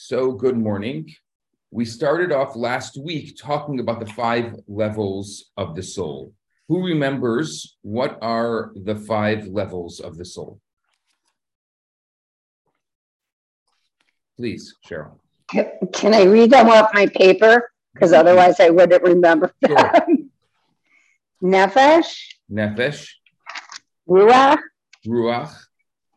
So, good morning. We started off last week talking about the five levels of the soul. Who remembers what are the five levels of the soul? Please, Cheryl. Can I read them off my paper? Because mm-hmm. otherwise I wouldn't remember. Sure. Nefesh, Nefesh, Ruach, Ruach,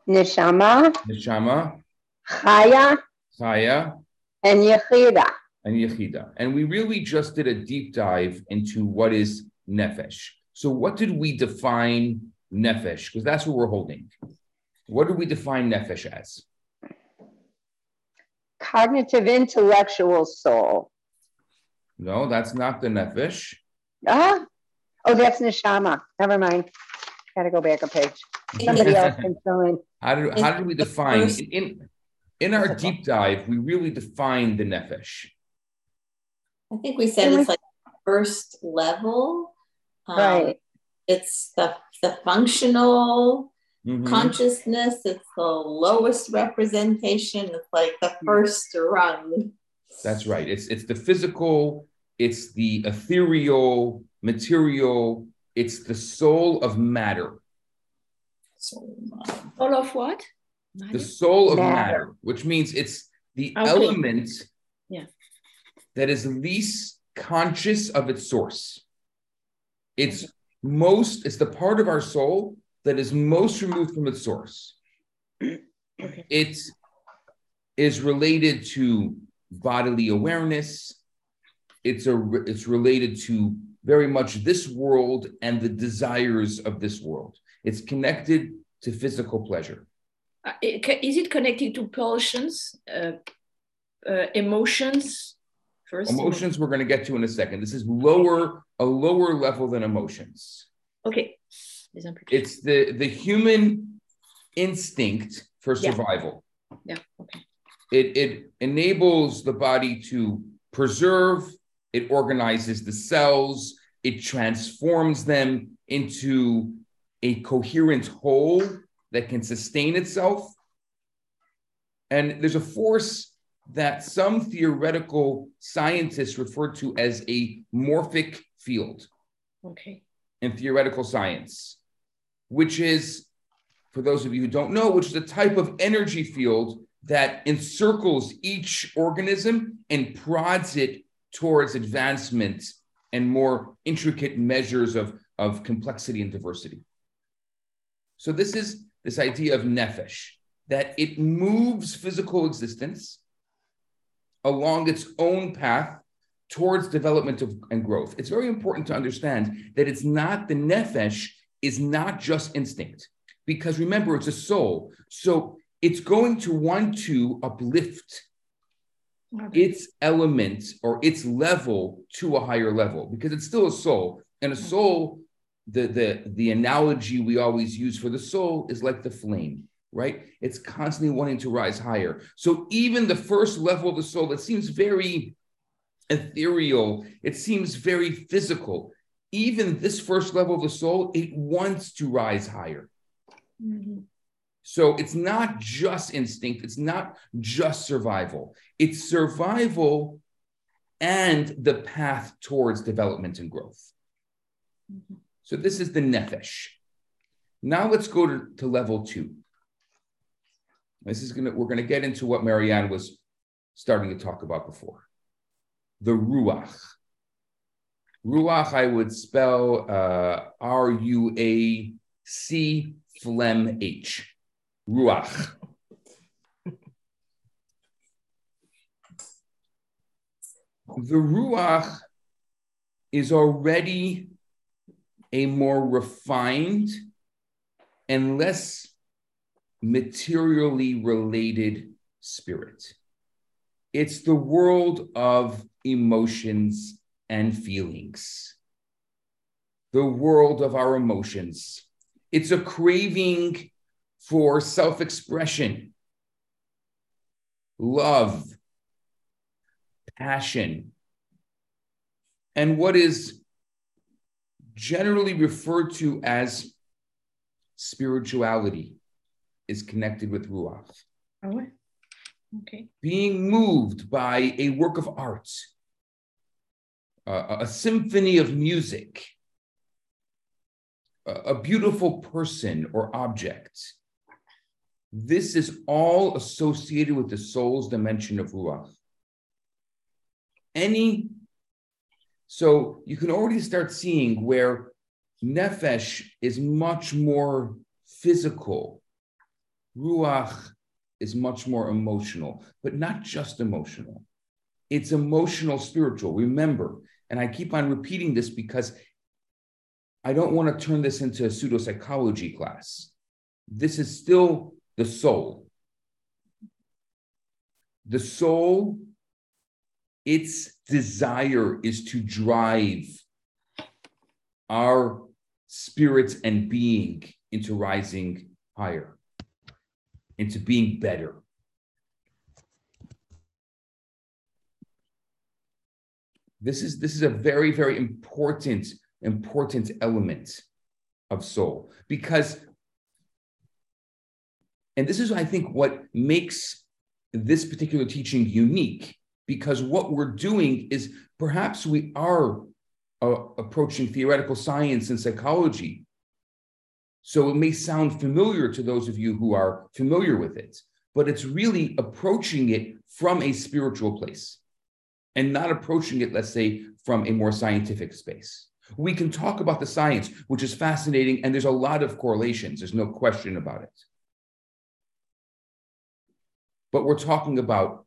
Neshama, Neshama, Chaya, Chaya, and Yechida. and Yechida. And we really just did a deep dive into what is Nefesh. So, what did we define Nefesh? Because that's what we're holding. What do we define Nefesh as? Cognitive intellectual soul. No, that's not the Nefesh. Ah, oh, that's Neshama. Never mind. Gotta go back a page. Somebody else can fill in. How do how do we define first- in in our deep dive? We really define the nefesh. I think we said it's like first level. Um, Right. It's the the functional Mhm. consciousness. It's the lowest representation. It's like the first rung. That's right. It's it's the physical. It's the ethereal material. It's the soul of matter. So, All of what? The soul of Matter. matter, which means it's the Okay. element Yeah. that is least conscious of its source. It's most, it's the part of our soul that is most removed from its source. Okay. It is related to bodily awareness. It's a it's related to very much this world and the desires of this world. It's connected to physical pleasure. Uh, Is it connected to pulsions, uh, uh, emotions? First, Emotions we're going to get to in a second. This is lower, a lower level than emotions. Okay. It's the the human instinct for survival. Yeah. survival. Yeah. Okay. It it enables the body to preserve, it organizes the cells, it transforms them into a coherent whole that can sustain itself. And there's a force that some theoretical scientists refer to as a morphic field Okay. in theoretical science, which is, for those of you who don't know, which is a type of energy field that encircles each organism and prods it towards advancement and more intricate measures of, of complexity and diversity. So, this is this idea of nefesh, that it moves physical existence along its own path towards development of, and growth. It's very important to understand that it's not the nefesh is not just instinct, because remember, it's a soul. So it's going to want to uplift Okay. its element or its level to a higher level because it's still a soul. And a mm-hmm. soul, the, the, the analogy we always use for the soul is like the flame, right? It's constantly wanting to rise higher. So even the first level of the soul that seems very ethereal, it seems very physical. Even this first level of the soul, it wants to rise higher. Mhm. So it's not just instinct, it's not just survival. It's survival and the path towards development and growth. Mhm. So this is the nefesh. Now let's go to, to level two. This is gonna we're gonna get into what Marianne was starting to talk about before. The ruach. Ruach, I would spell uh, R U A C phlegm H. Ruach. The Ruach is already a more refined and less materially related spirit. It's the world of emotions and feelings, the world of our emotions. It's a craving for self expression, love, passion, and what is generally referred to as spirituality is connected with Ruach. Ouais? Okay. being moved by a work of art, a, a symphony of music, a, a beautiful person or object. This is all associated with the soul's dimension of Ruach. Any, so you can already start seeing where Nefesh is much more physical, Ruach is much more emotional, but not just emotional. It's emotional spiritual. Remember, and I keep on repeating this because I don't want to turn this into a pseudo psychology class. This is still the soul. The soul, its desire is to drive our spirits and being into rising higher into being better. This is this is a very very important important element of soul because and this is I think what makes this particular teaching unique because what we're doing is perhaps we are uh, approaching theoretical science and psychology so it may sound familiar to those of you who are familiar with it, but it's really approaching it from a spiritual place and not approaching it, let's say, from a more scientific space. We can talk about the science, which is fascinating, and there's a lot of correlations. There's no question about it. But we're talking about,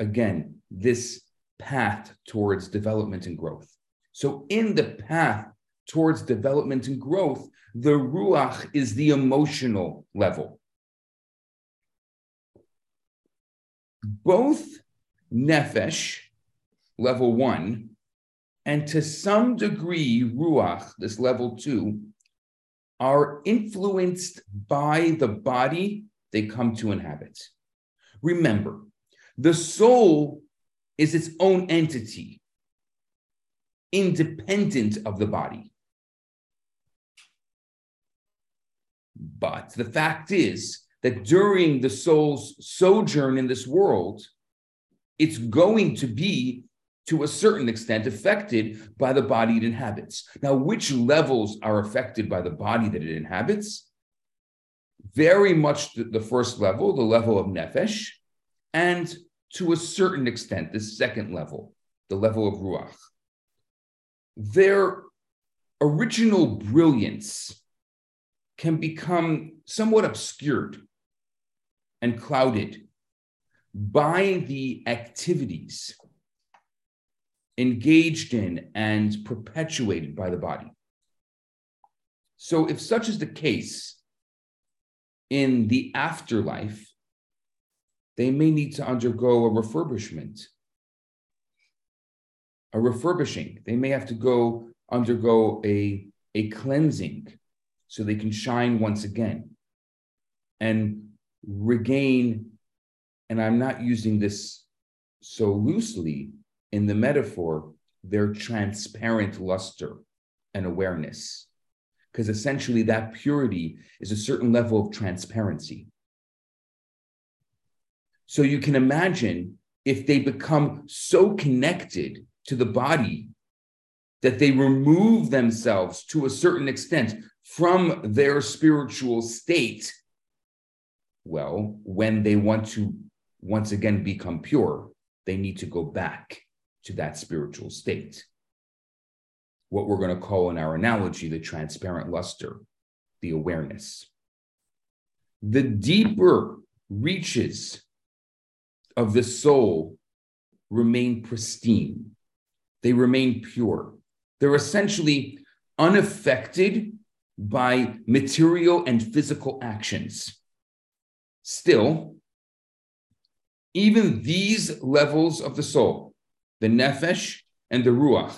again, this path towards development and growth. So, in the path towards development and growth, the ruach is the emotional level. Both nefesh, level one, and to some degree ruach, this level two, are influenced by the body they come to inhabit. Remember, the soul is its own entity, independent of the body. But the fact is that during the soul's sojourn in this world, it's going to be, to a certain extent, affected by the body it inhabits. Now, which levels are affected by the body that it inhabits? Very much the, first level, the level of nefesh, and to a certain extent, the second level, the level of ruach. Their original brilliance can become somewhat obscured and clouded by the activities engaged in and perpetuated by the body. So, if such is the case in the afterlife, they may need to undergo a refurbishment, a refurbishing. They may have to go undergo a, a cleansing so they can shine once again and regain. And I'm not using this so loosely in the metaphor, their transparent luster and awareness. Because essentially, that purity is a certain level of transparency. So you can imagine if they become so connected to the body that they remove themselves to a certain extent from their spiritual state, well, when they want to once again become pure, they need to go back to that spiritual state. What we're going to call in our analogy the transparent luster, the awareness. The deeper reaches of the soul remain pristine, they remain pure. They're essentially unaffected by material and physical actions. Still, even these levels of the soul, the nefesh and the ruach,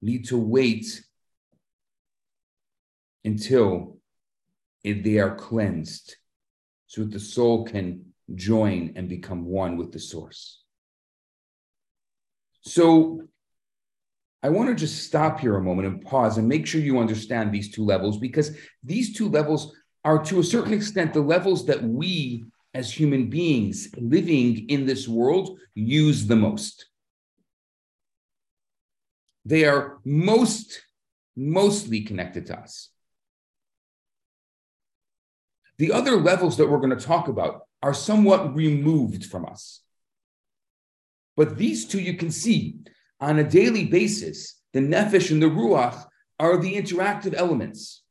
need to wait until they are cleansed so that the soul can join and become one with the source. So I want to just stop here a moment and pause and make sure you understand these two levels because these two levels are to a certain extent the levels that we as human beings living in this world use the most. They are most, mostly connected to us. The other levels that we're going to talk about are somewhat removed from us. But these two you can see on a daily basis, the nefesh and the ruach are the interactive elements.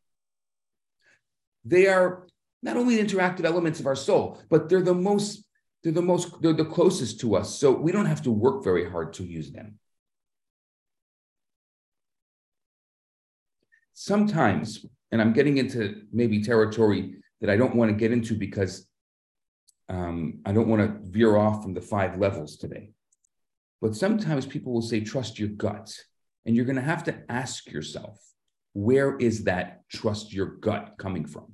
They are not only the interactive elements of our soul, but they're the most, they're the most, they're the closest to us. So we don't have to work very hard to use them. Sometimes, and I'm getting into maybe territory that I don't want to get into because um, I don't want to veer off from the five levels today. But sometimes people will say, trust your gut. And you're going to have to ask yourself, where is that trust your gut coming from?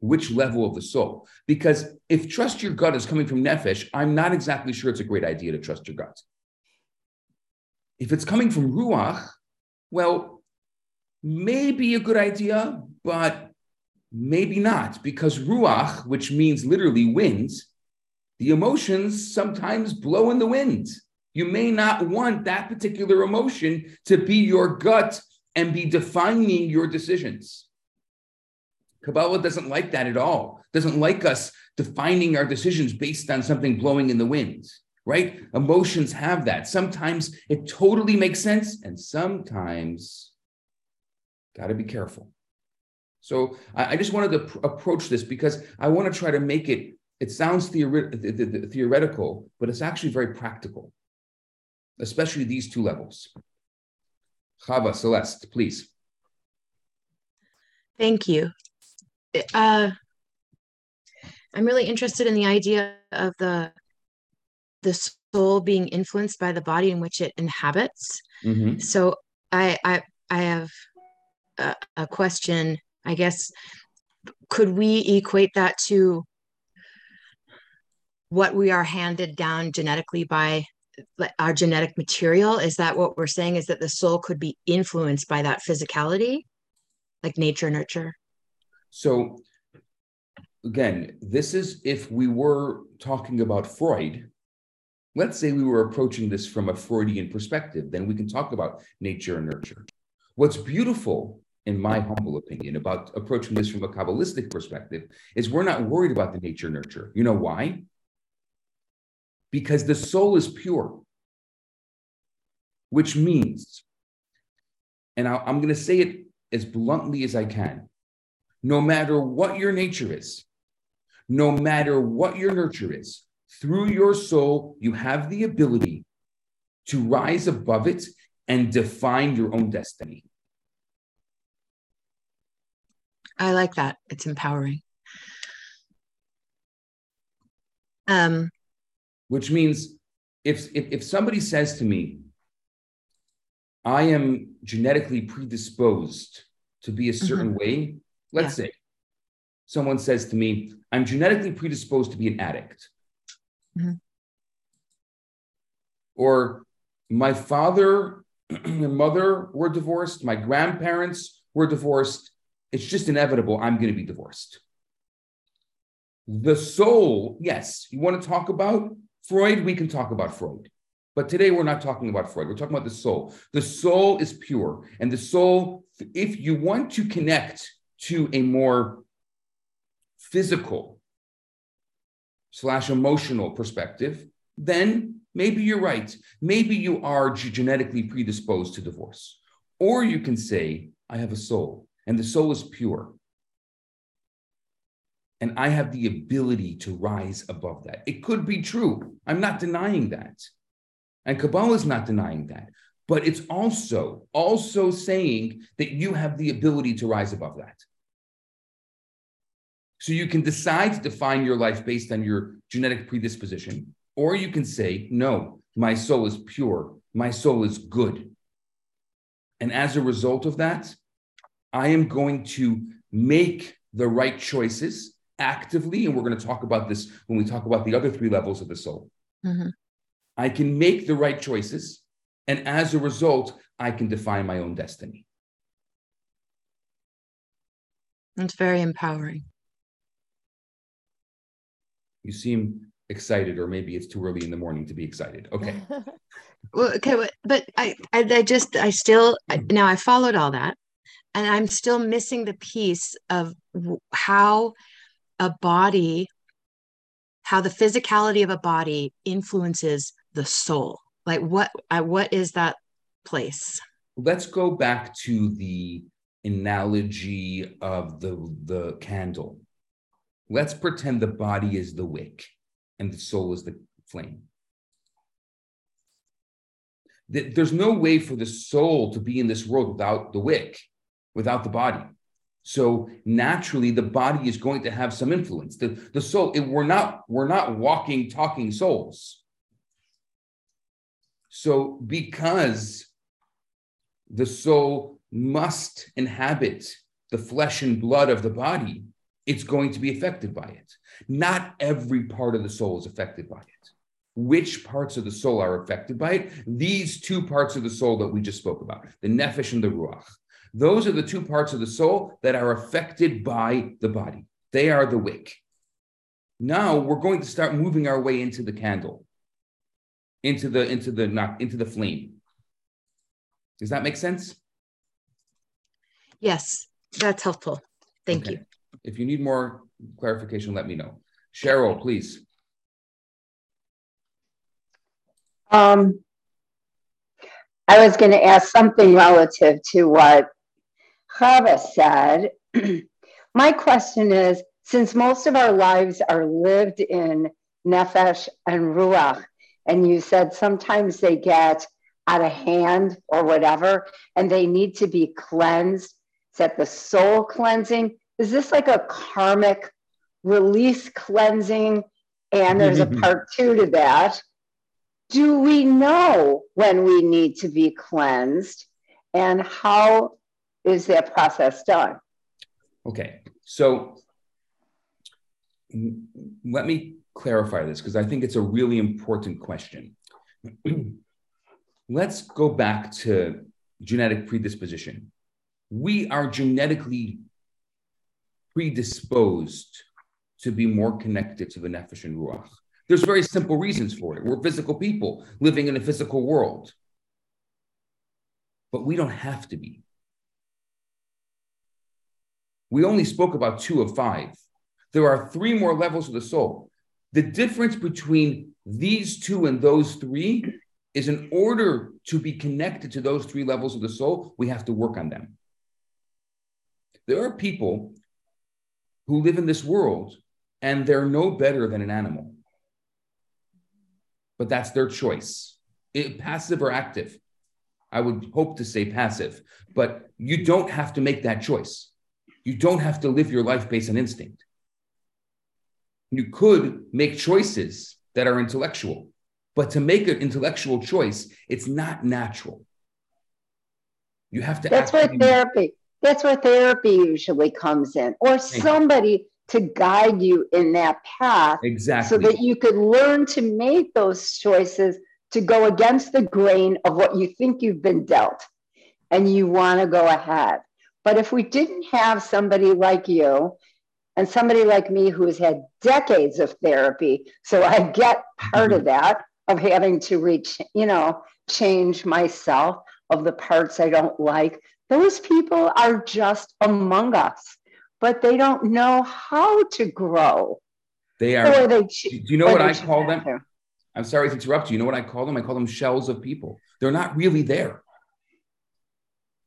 Which level of the soul? Because if trust your gut is coming from nefesh, I'm not exactly sure it's a great idea to trust your gut. If it's coming from ruach, well, maybe a good idea, but maybe not, because ruach, which means literally winds, the emotions sometimes blow in the wind. You may not want that particular emotion to be your gut and be defining your decisions. Kabbalah doesn't like that at all, doesn't like us defining our decisions based on something blowing in the wind, right? Emotions have that. Sometimes it totally makes sense, and sometimes got to be careful. So I, I just wanted to pr- approach this because I want to try to make it it sounds theori- theoretical, but it's actually very practical, especially these two levels. Chava, Celeste, please. Thank you. Uh, I'm really interested in the idea of the the soul being influenced by the body in which it inhabits. Mm-hmm. So I I I have a, question. I guess could we equate that to what we are handed down genetically by our genetic material? Is that what we're saying is that the soul could be influenced by that physicality like nature nurture? So again this is if we were talking about freud. Let's say we were approaching this from a freudian perspective then we can talk about nature and nurture. What's beautiful in my humble opinion about approaching this from a kabbalistic perspective is we're not worried about the nature nurture you know why because the soul is pure, which means, and I, am going to say it as bluntly as I can no matter what your nature is, no matter what your nurture is, through your soul, you have the ability to rise above it and define your own destiny. I like that. It's empowering. Um, which means if, if, if somebody says to me, I am genetically predisposed to be a certain mm-hmm. way, let's yeah. say someone says to me, I'm genetically predisposed to be an addict. Mm-hmm. Or my father and mother were divorced, my grandparents were divorced. It's just inevitable. I'm going to be divorced. The soul, yes, you want to talk about Freud, we can talk about Freud. But today we're not talking about Freud. We're talking about the soul. The soul is pure. And the soul, if you want to connect to a more physical slash emotional perspective, then maybe you're right. Maybe you are genetically predisposed to divorce. Or you can say, I have a soul, and the soul is pure. And I have the ability to rise above that. It could be true. I'm not denying that. And Kabbalah is not denying that. But it's also also saying that you have the ability to rise above that. So you can decide to define your life based on your genetic predisposition, or you can say, no, my soul is pure, my soul is good. And as a result of that, I am going to make the right choices actively, and we're going to talk about this when we talk about the other three levels of the soul. Mm-hmm. I can make the right choices, and as a result, I can define my own destiny. It's very empowering. You seem excited, or maybe it's too early in the morning to be excited. Okay. Well, okay, but- but I, I, I just, I still, I- now I followed all that, and I'm still missing the piece of how a body, how the physicality of a body influences the soul. Like what, I, what is that place? Let's go back to the analogy of the, the candle. Let's pretend the body is the wick and the soul is the flame. Th- There's no way for the soul to be in this world without the wick, without the body. So naturally, the body is going to have some influence. The, the soul, it- we're not, we're not walking, talking souls. So because the soul must inhabit the flesh and blood of the body, it's going to be affected by it. Not every part of the soul is affected by it. Which parts of the soul are affected by it? These two parts of the soul that we just spoke about, the nephesh and the ruach. Those are the two parts of the soul that are affected by the body. They are the wick. Now we're going to start moving our way into the candle, into the into the not into the flame. Does that make sense? Yes, that's helpful. Thank Okay. you. If you need more clarification, let me know. Cheryl, please. Um, I was going to ask something relative to what Chava said. My question is, since most of our lives are lived in nefesh and ruach, and you said sometimes they get out of hand or whatever, and they need to be cleansed, is that the soul cleansing? Is this like a karmic release cleansing? And there's a mm-hmm. part two to that do we know when we need to be cleansed and how is that process done Okay, so let me clarify this because I think it's a really important question. Let's go back to genetic predisposition. We are genetically predisposed to be more connected to the nefesh and ruach. There's very simple reasons for it. We're physical people living in a physical world, but we don't have to be. We only spoke about two of five. There are three more levels of the soul. The difference between these two and those three is in order to be connected to those three levels of the soul, we have to work on them. There are people who live in this world and they're no better than an animal. But that's their choice, It- passive or active. I would hope to say passive, but you don't have to make that choice. You don't have to live your life based on instinct. You could make choices that are intellectual, but to make an intellectual choice, it's not natural. You have to that's where therapy that's where therapy usually comes in or somebody to guide you in that path exactly, so that you could learn to make those choices to go against the grain of what you think you've been dealt and you want to go ahead but if we didn't have somebody like you and somebody like me who's had decades of therapy so i get part of mm-hmm. that of having to reach you know change myself of the parts i don't like those people are just among us but they don't know how to grow they or are. they Do you know what I call them? to. I'm sorry to interrupt you. You know what I call them? I call them shells of people. They're not really there.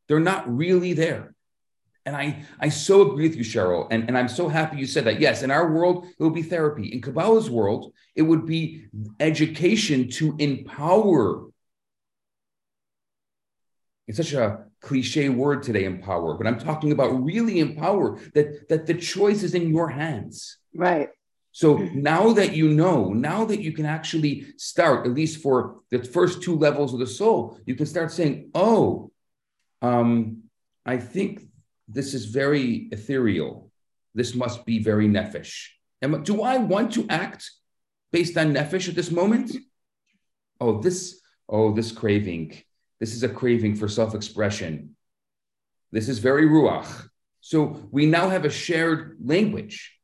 They're not really there. And I, I so agree with you, Cheryl. And, and I'm so happy you said that. Yes, in our world, it would be therapy. In Kabbalah's world, it would be education to empower. It's such a cliche word today, empower, but I'm talking about really empower that, that the choice is in your hands. right So now that you know, now that you can actually start, at least for the first two levels of the soul, you can start saying, oh, um, I think this is very ethereal. This must be very nephesh. Am, do I want to act based on nephesh at this moment? Oh, this, oh, this craving. This is a craving for self-expression. This is very ruach. So we now have a shared language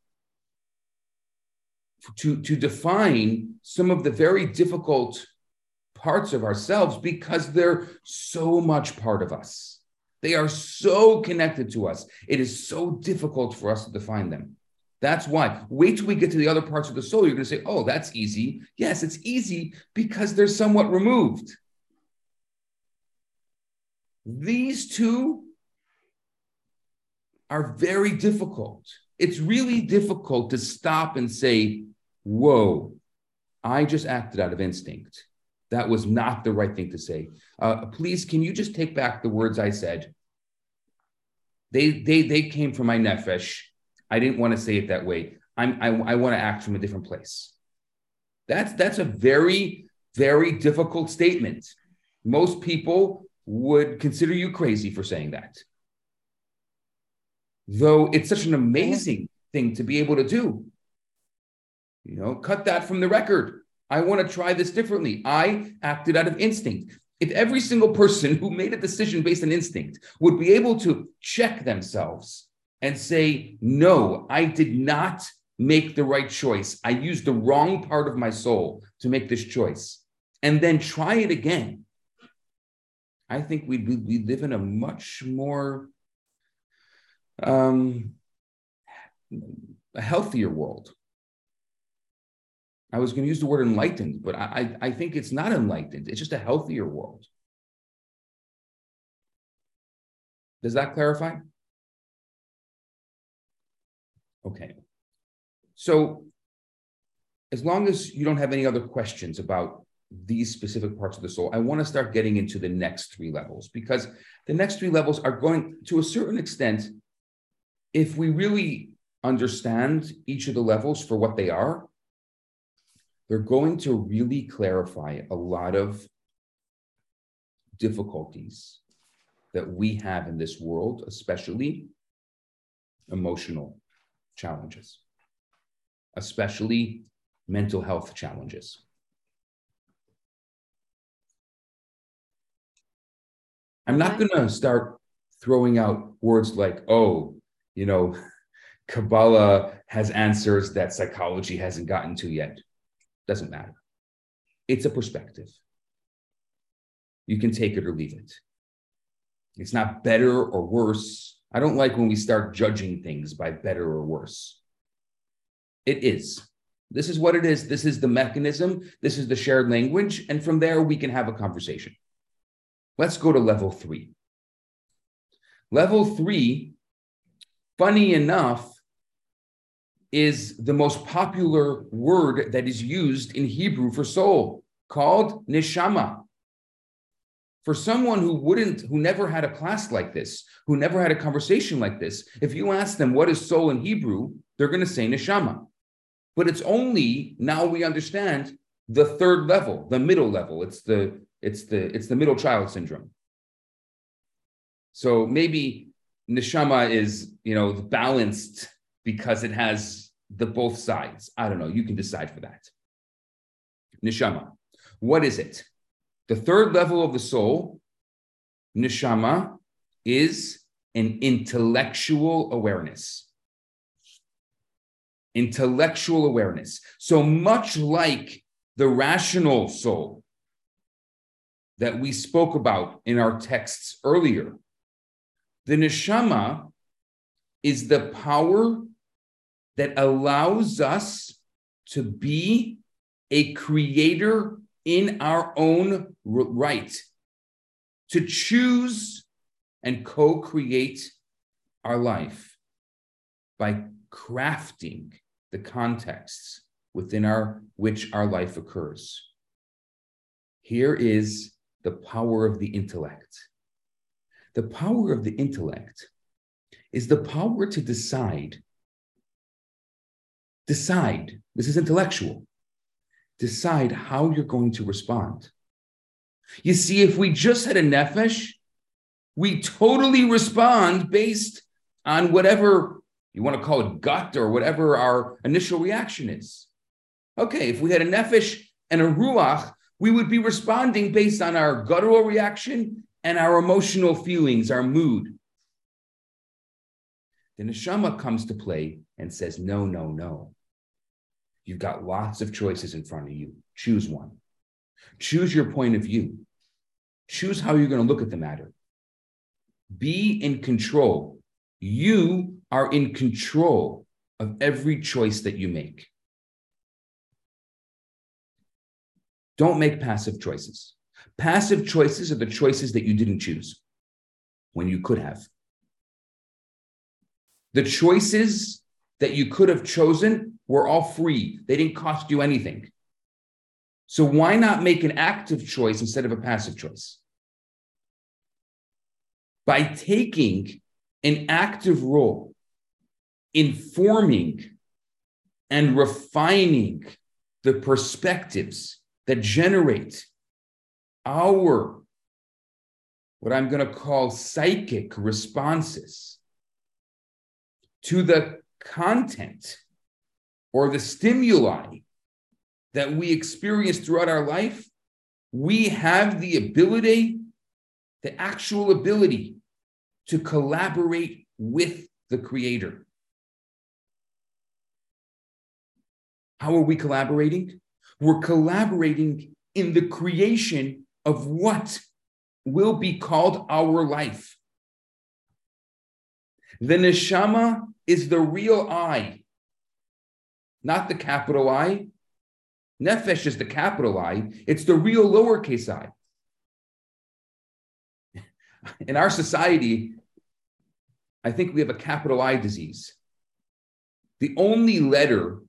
to, to define some of the very difficult parts of ourselves because they're so much part of us. They are so connected to us. It is so difficult for us to define them. That's why. Wait till we get to the other parts of the soul. You're going to say, oh, that's easy. Yes, it's easy because they're somewhat removed. These two are very difficult. It's really difficult to stop and say, whoa, I just acted out of instinct. That was not the right thing to say. Uh, please, can you just take back the words I said? They, they, they came from my nefesh. I didn't want to say it that way. I'm, I, I want to act from a different place. That's, that's a very, very difficult statement. Most people would consider you crazy for saying that. Though it's such an amazing thing to be able to do. You know, cut that from the record. I want to try this differently. I acted out of instinct. If every single person who made a decision based on instinct would be able to check themselves and say, no, I did not make the right choice. I used the wrong part of my soul to make this choice, and then try it again. I think we we live in a much more um, a healthier world. I was going to use the word enlightened, but I, I think it's not enlightened. It's just a healthier world. Does that clarify? Okay. So, as long as you don't have any other questions about these specific parts of the soul, I want to start getting into the next three levels because the next three levels are going to a certain extent, if we really understand each of the levels for what they are, they're going to really clarify a lot of difficulties that we have in this world, especially emotional challenges, especially mental health challenges. I'm not going to start throwing out words like, oh, you know, Kabbalah has answers that psychology hasn't gotten to yet. Doesn't matter. It's a perspective. You can take it or leave it. It's not better or worse. I don't like when we start judging things by better or worse. It is. This is what it is. This is the mechanism. This is the shared language. And from there, we can have a conversation. Let's go to level three. Level three, funny enough, is the most popular word that is used in Hebrew for soul, called neshama. For someone who wouldn't, who never had a class like this, who never had a conversation like this, if you ask them what is soul in Hebrew, they're going to say neshama. But it's only now we understand the third level, the middle level. It's the it's the it's the middle child syndrome. So maybe neshama is you know balanced because it has the both sides. I don't know. You can decide for that. Neshama. What is it? The third level of the soul, neshama, is an intellectual awareness. Intellectual awareness. So much like the rational soul that we spoke about in our texts earlier, the neshama is the power that allows us to be a creator in our own right, to choose and co create our life by crafting the contexts within our which our life occurs. Here is the power of the intellect. The power of the intellect is the power to decide Decide, this is intellectual, decide how you're going to respond. You see, if we just had a nefesh, we totally respond based on whatever you want to call it gut or whatever our initial reaction is. Okay, if we had a nefesh and a ruach, we would be responding based on our guttural reaction and our emotional feelings, our mood. Then the neshama comes to play and says, no, no, no. You've got lots of choices in front of you. Choose one. Choose your point of view. Choose how you're going to look at the matter. Be in control. You are in control of every choice that you make. Don't make passive choices. Passive choices are the choices that you didn't choose when you could have. The choices that you could have chosen were all free, they didn't cost you anything. So why not make an active choice instead of a passive choice? By taking an active role in forming and refining the perspectives that generate our, what I'm going to call psychic responses to the content or the stimuli that we experience throughout our life, we have the ability, the actual ability to collaborate with the Creator. How are we collaborating? We're collaborating in the creation of what will be called our life. The neshama is the real I, not the capital I. Nefesh is the capital I, it's the real lowercase i. In our society, I think we have a capital I disease. The only letter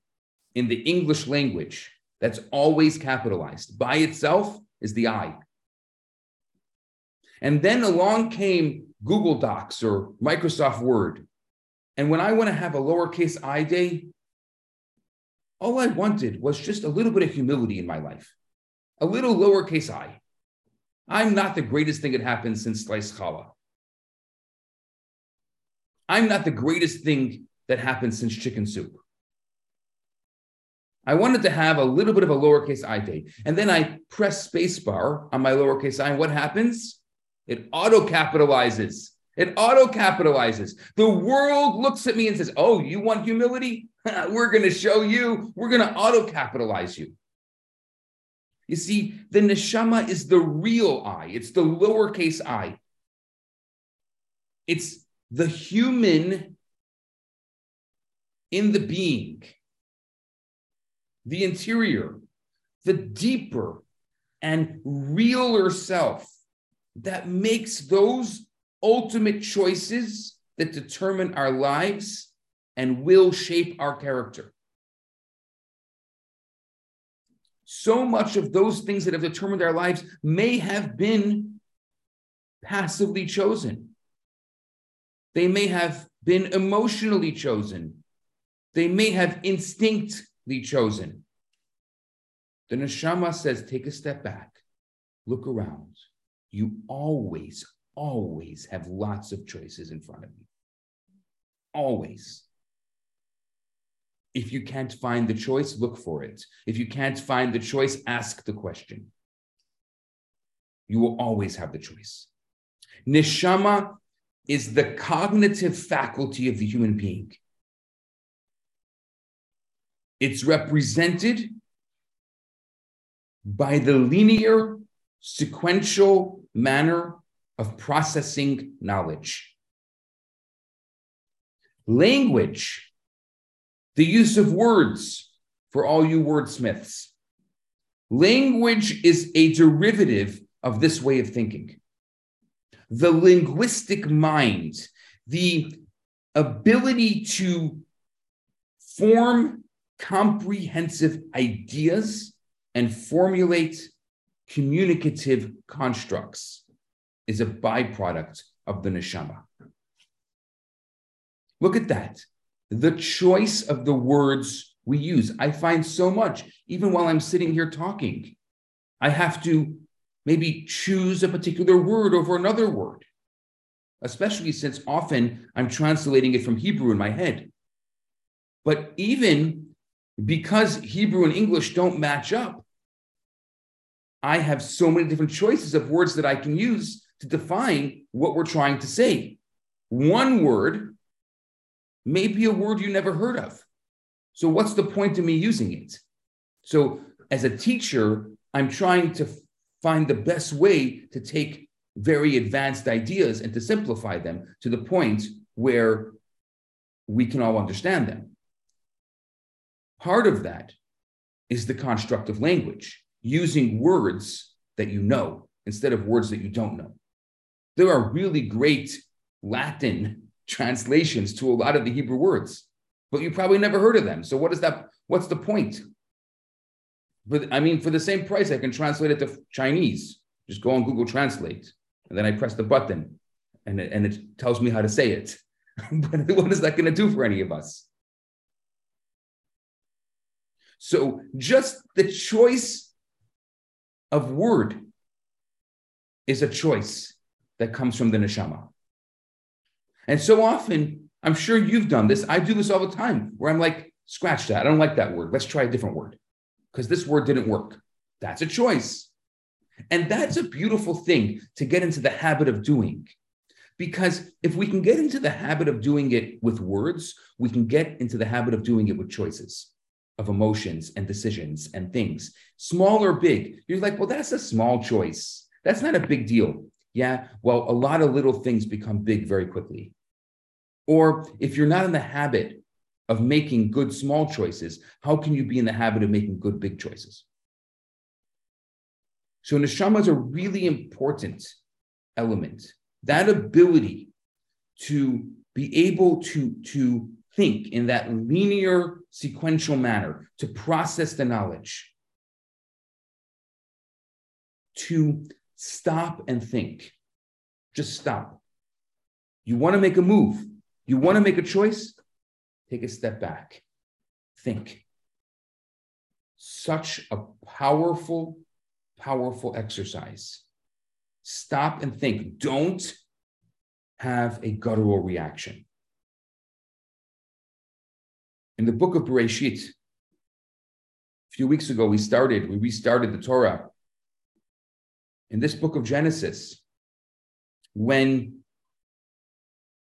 in the English language that's always capitalized by itself is the I. And then along came Google Docs or Microsoft Word. And when I want to have a lowercase i day, all I wanted was just a little bit of humility in my life, a little lowercase i. I'm not the greatest thing that happened since sliced challah. I'm not the greatest thing that happened since chicken soup. I wanted to have a little bit of a lowercase i day. And then I press spacebar on my lowercase i, and what happens? It auto capitalizes. It auto capitalizes. The world looks at me and says, Oh, you want humility? We're going to show you. We're going to auto capitalize you. You see, the neshama is the real I, it's the lowercase i. It's the human in the being the interior, the deeper and realer self that makes those ultimate choices that determine our lives and will shape our character. So much of those things that have determined our lives may have been passively chosen. They may have been emotionally chosen. They may have instinct chosen. The neshama says, take a step back, look around. You always, always have lots of choices in front of you. Always. If you can't find the choice, look for it. If you can't find the choice, ask the question. You will always have the choice. Neshama is the cognitive faculty of the human being. It's represented by the linear, sequential manner of processing knowledge. Language, the use of words for all you wordsmiths. Language is a derivative of this way of thinking. The linguistic mind, the ability to form comprehensive ideas and formulate communicative constructs is a byproduct of the neshama. Look at that. The choice of the words we use. I find so much, even while I'm sitting here talking, I have to maybe choose a particular word over another word, especially since often I'm translating it from Hebrew in my head. But even because Hebrew and English don't match up, I have so many different choices of words that I can use to define what we're trying to say. One word may be a word you never heard of. So what's the point of me using it? So as a teacher, I'm trying to find the best way to take very advanced ideas and to simplify them to the point where we can all understand them. Part of that is the constructive language, using words that you know instead of words that you don't know. There are really great Latin translations to a lot of the Hebrew words, but you probably never heard of them. So what is that? What's the point? But I mean, for the same price, I can translate it to Chinese. Just go on Google Translate, and then I press the button, and it, and it tells me how to say it. but what is that going to do for any of us? So just the choice of word is a choice that comes from the neshama. And so often, I'm sure you've done this. I do this all the time where I'm like, scratch that. I don't like that word. Let's try a different word because this word didn't work. That's a choice. And that's a beautiful thing to get into the habit of doing. Because if we can get into the habit of doing it with words, we can get into the habit of doing it with choices of emotions and decisions and things, small or big. You're like, well, that's a small choice. That's not a big deal. Yeah, well, a lot of little things become big very quickly. Or if you're not in the habit of making good small choices, how can you be in the habit of making good big choices? So neshama is a really important element. That ability to be able to, to think in that linear sequential manner, to process the knowledge, to stop and think. Just stop. You want to make a move, you want to make a choice, take a step back, think. Such a powerful, powerful exercise. Stop and think. Don't have a guttural reaction. In the book of Bereshit, a few weeks ago, we started, we restarted the Torah. In this book of Genesis, when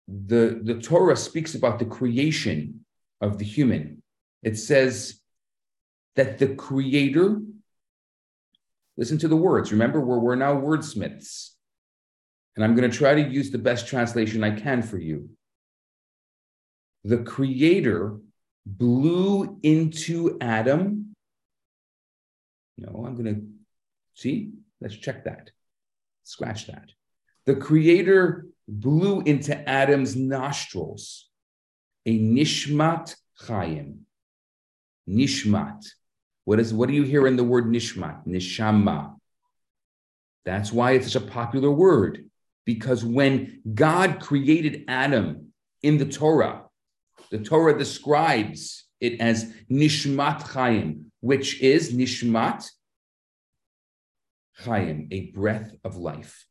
the, the Torah speaks about the creation of the human. It says that the creator, listen to the words. Remember, we're, we're now wordsmiths. And I'm going to try to use the best translation I can for you. The creator blew into Adam. No, I'm going to see. Let's check that. Scratch that. The creator blew into Adam's nostrils a nishmat chayim. Nishmat. What is what do you hear in the word nishmat? Nishama. That's why it's such a popular word. Because when God created Adam in the Torah, the Torah describes it as nishmat chayim, which is nishmat chayim, a breath of life.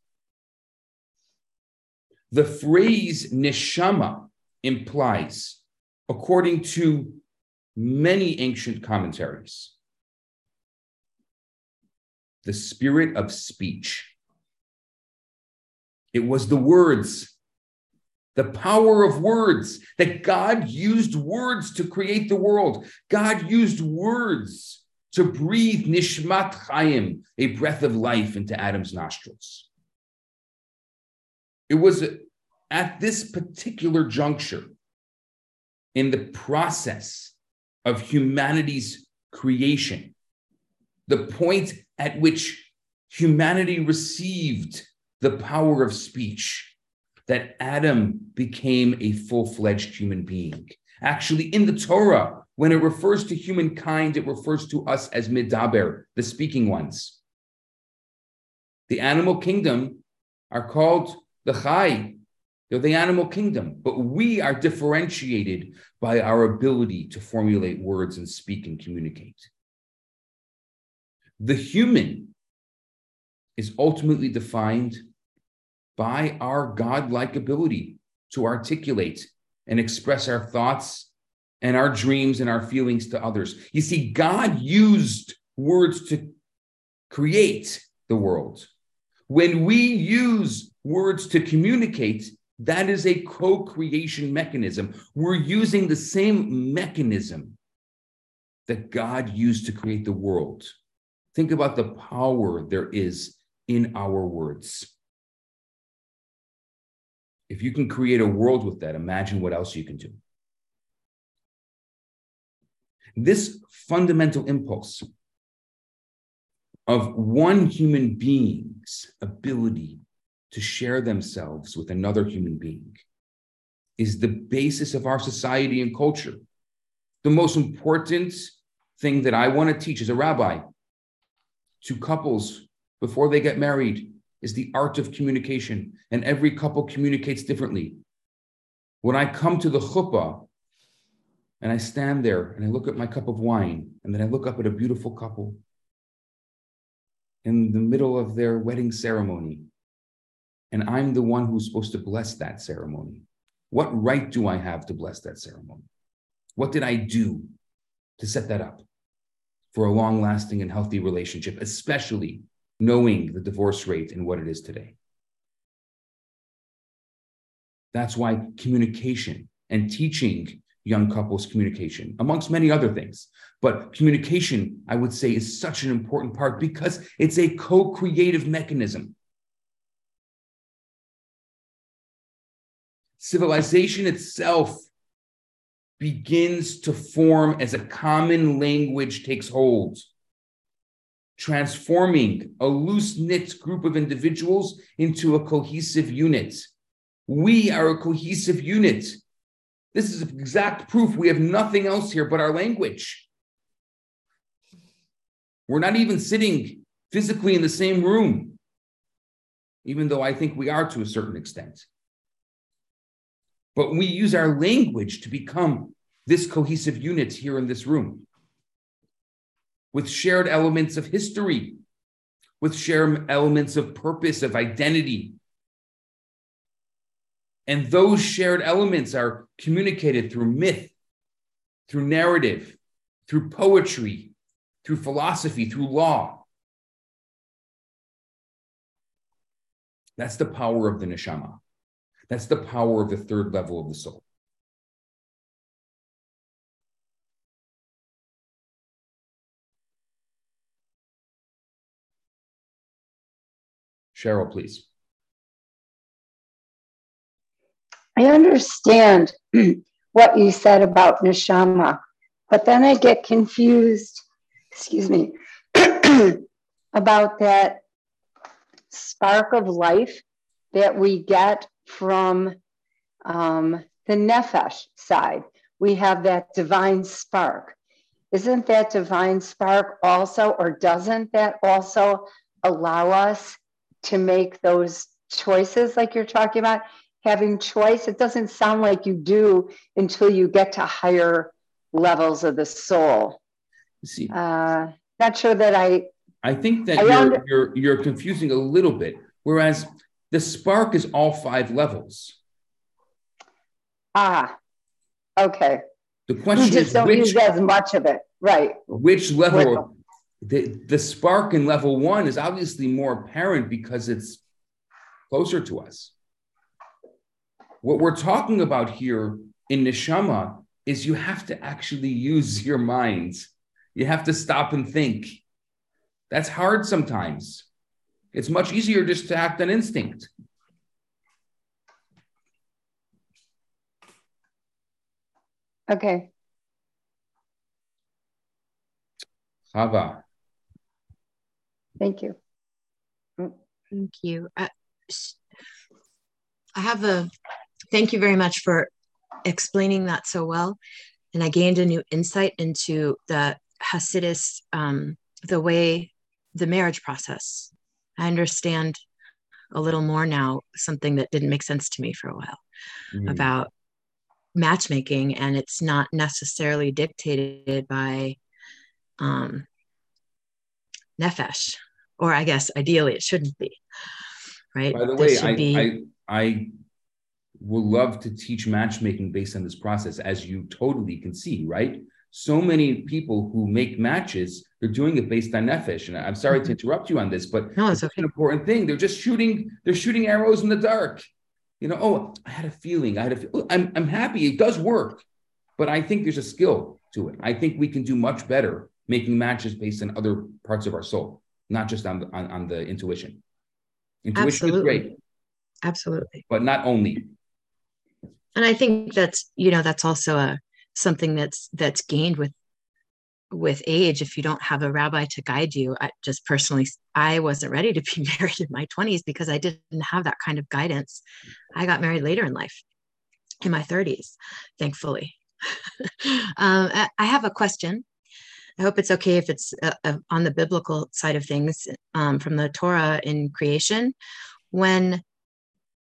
The phrase neshama implies, according to many ancient commentaries, the spirit of speech. It was the words, the power of words, that God used words to create the world. God used words to breathe nishmat chayim, a breath of life into Adam's nostrils. It was at this particular juncture in the process of humanity's creation, the point at which humanity received the power of speech, that Adam became a full fledged human being. Actually, in the Torah, when it refers to humankind, it refers to us as midaber, the speaking ones. The animal kingdom are called the chai, they're the animal kingdom, but we are differentiated by our ability to formulate words and speak and communicate. The human is ultimately defined by our godlike ability to articulate and express our thoughts and our dreams and our feelings to others. You see, God used words to create the world. When we use words to communicate, that is a co creation mechanism. We're using the same mechanism that God used to create the world. Think about the power there is in our words. If you can create a world with that, imagine what else you can do. This fundamental impulse of one human being's ability to share themselves with another human being is the basis of our society and culture. The most important thing that I want to teach as a rabbi to couples before they get married is the art of communication. And every couple communicates differently. When I come to the chuppah and I stand there and I look at my cup of wine and then I look up at a beautiful couple in the middle of their wedding ceremony, and I'm the one who's supposed to bless that ceremony. What right do I have to bless that ceremony? What did I do to set that up for a long lasting and healthy relationship, especially knowing the divorce rate and what it is today? That's why communication and teaching young couples communication, amongst many other things. But communication, I would say, is such an important part because it's a co creative mechanism. Civilization itself begins to form as a common language takes hold, transforming a loose knit group of individuals into a cohesive unit. We are a cohesive unit. This is exact proof we have nothing else here but our language. We're not even sitting physically in the same room, even though I think we are to a certain extent. But we use our language to become this cohesive unit here in this room with shared elements of history, with shared elements of purpose, of identity, and those shared elements are communicated through myth, through narrative, through poetry, through philosophy, through law. That's the power of the neshama. That's the power of the third level of the soul. Cheryl, please. I understand what you said about neshama, but then I get confused, excuse me, about that spark of life that we get from um, the nefesh side. We have that divine spark. Isn't that divine spark also, or doesn't that also allow us to make those choices like you're talking about? Having choice. It doesn't sound like you do until you get to higher levels of the soul. See, uh, not sure that I. I think that I you're, under- you're you're confusing a little bit. Whereas the spark is all five levels. Ah, okay. The question you just is don't which, use as much of it, right? Which level? The, the spark in level one is obviously more apparent because it's closer to us. What we're talking about here in neshama is you have to actually use your minds. You have to stop and think. That's hard sometimes. It's much easier just to act on instinct. Okay. Hava. Thank you. Thank you. Uh, I, I have a thank you very much for explaining that so well. And I gained a new insight into the Hasidus, um, the way, the marriage process. I understand a little more now, something that didn't make sense to me for a while mm. about matchmaking. And it's not necessarily dictated by um, Nefesh, or I guess ideally it shouldn't be. Right. By the way, I, be... I, I will love to teach matchmaking based on this process, as you totally can see, right? So many people who make matches, they're doing it based on nefesh. And I'm sorry mm-hmm. to interrupt you on this, but no, it's, okay. an important thing. They're just shooting, they're shooting arrows in the dark. You know, oh, I had a feeling. I had a. I'm I'm happy. It does work, but I think there's a skill to it. I think we can do much better making matches based on other parts of our soul, not just on the, on, on the intuition. Intuition Absolutely. is great, Absolutely. but not only. And I think that's, you know, that's also a something that's that's gained with with age. If you don't have a rabbi to guide you i just personally i wasn't ready to be married in my 20s because i didn't have that kind of guidance. I got married later in life in my 30s thankfully. Um, I, have a question. I hope it's okay if it's uh, uh, on the biblical side of things um, from the torah in creation. When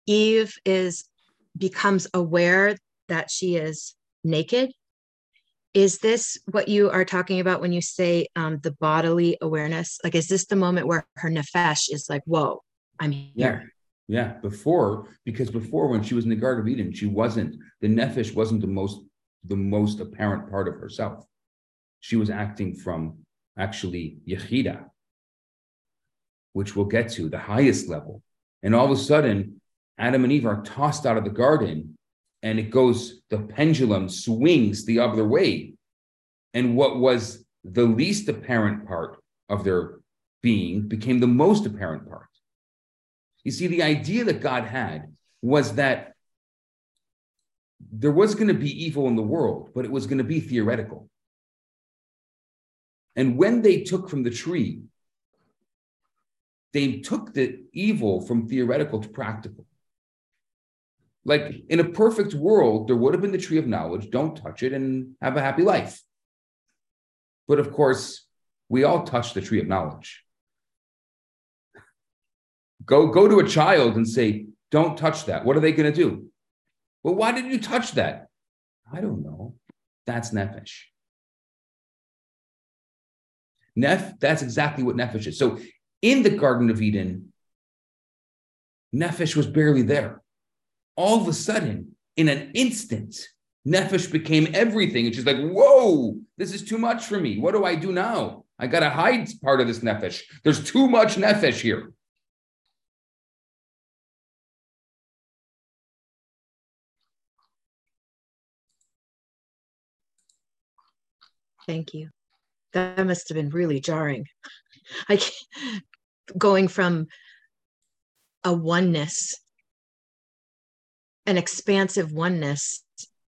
eve is becomes aware that she is naked is this what you are talking about when you say um, the bodily awareness? Like, is this the moment where her nefesh is like, whoa, I'm here? Yeah. Yeah. Before, because before when she was in the Garden of Eden, she wasn't, the nefesh wasn't the most, the most apparent part of herself. She was acting from actually Yechida, which we'll get to, the highest level. And all of a sudden, Adam and Eve are tossed out of the garden and it goes, the pendulum swings the other way. And what was the least apparent part of their being became the most apparent part. You see, the idea that God had was that there was going to be evil in the world, but it was going to be theoretical. And when they took from the tree, they took the evil from theoretical to practical. Like in a perfect world, there would have been the tree of knowledge. Don't touch it and have a happy life. But of course, we all touch the tree of knowledge. Go, go to a child and say, don't touch that. What are they going to do? Well, why did you touch that? I don't know. That's nefesh. Nef, that's exactly what nefesh is. So in the Garden of Eden, nefesh was barely there all of a sudden, in an instant, Nefesh became everything. And she's like, whoa, this is too much for me. What do I do now? I got to hide part of this Nefesh. There's too much Nefesh here. Thank you. That must have been really jarring. I going from a oneness an expansive oneness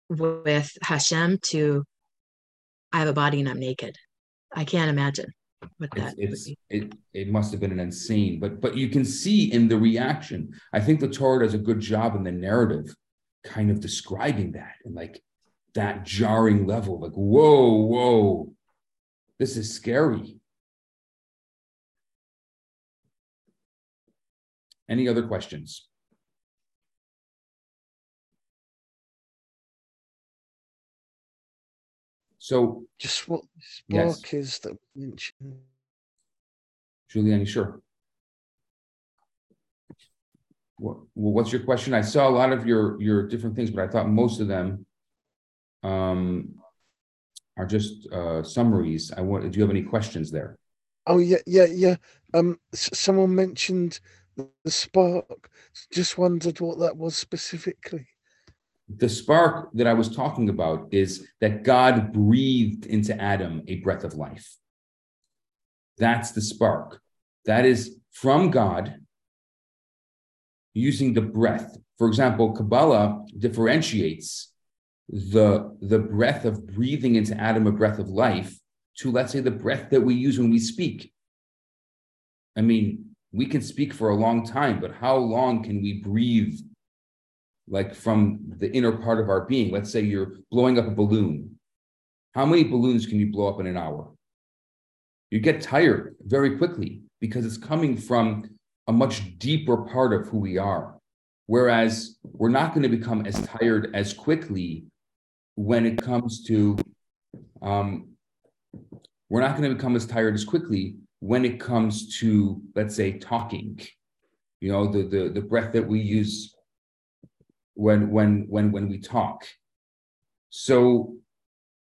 with Hashem to I have a body and I'm naked. I can't imagine what that it's, it's it, it must have been an insane, but but you can see in the reaction. I think the Torah does a good job in the narrative, kind of describing that and like that jarring level, like whoa, whoa, this is scary. Any other questions? So just what spark yes. is that mentioned. Julianne, sure. What, well, what's your question? I saw a lot of your your different things, but I thought most of them um, are just uh, summaries. I want. Do you have any questions there? Oh yeah, yeah, yeah. Um, someone mentioned the spark. Just wondered what that was specifically the spark that I was talking about is that God breathed into Adam a breath of life. That's the spark. That is from God using the breath. For example, Kabbalah differentiates the, the breath of breathing into Adam a breath of life to, let's say, the breath that we use when we speak. I mean, we can speak for a long time, but how long can we breathe like from the inner part of our being. Let's say you're blowing up a balloon. How many balloons can you blow up in an hour? You get tired very quickly because it's coming from a much deeper part of who we are. Whereas we're not going to become as tired as quickly when it comes to, um, we're not going to become as tired as quickly when it comes to, let's say, talking. You know, the the the breath that we use when when when when we talk. So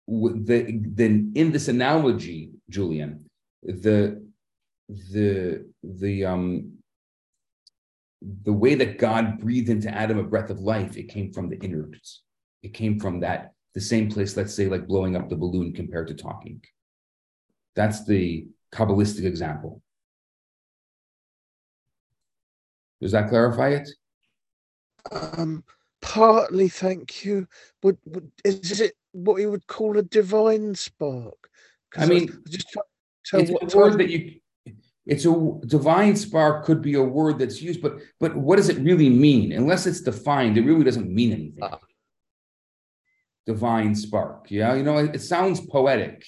the then in this analogy, Julian, the the the um the way that God breathed into Adam a breath of life, it came from the innards. It came from that the same place, let's say, like blowing up the balloon compared to talking. That's the Kabbalistic example. Does that clarify it? Um, partly, thank you. Would, would is it what you would call a divine spark? I mean, I just it's a word that you. It's a divine spark could be a word that's used, but but what does it really mean? Unless it's defined, it really doesn't mean anything. Uh, divine spark, yeah, you know, it, it sounds poetic.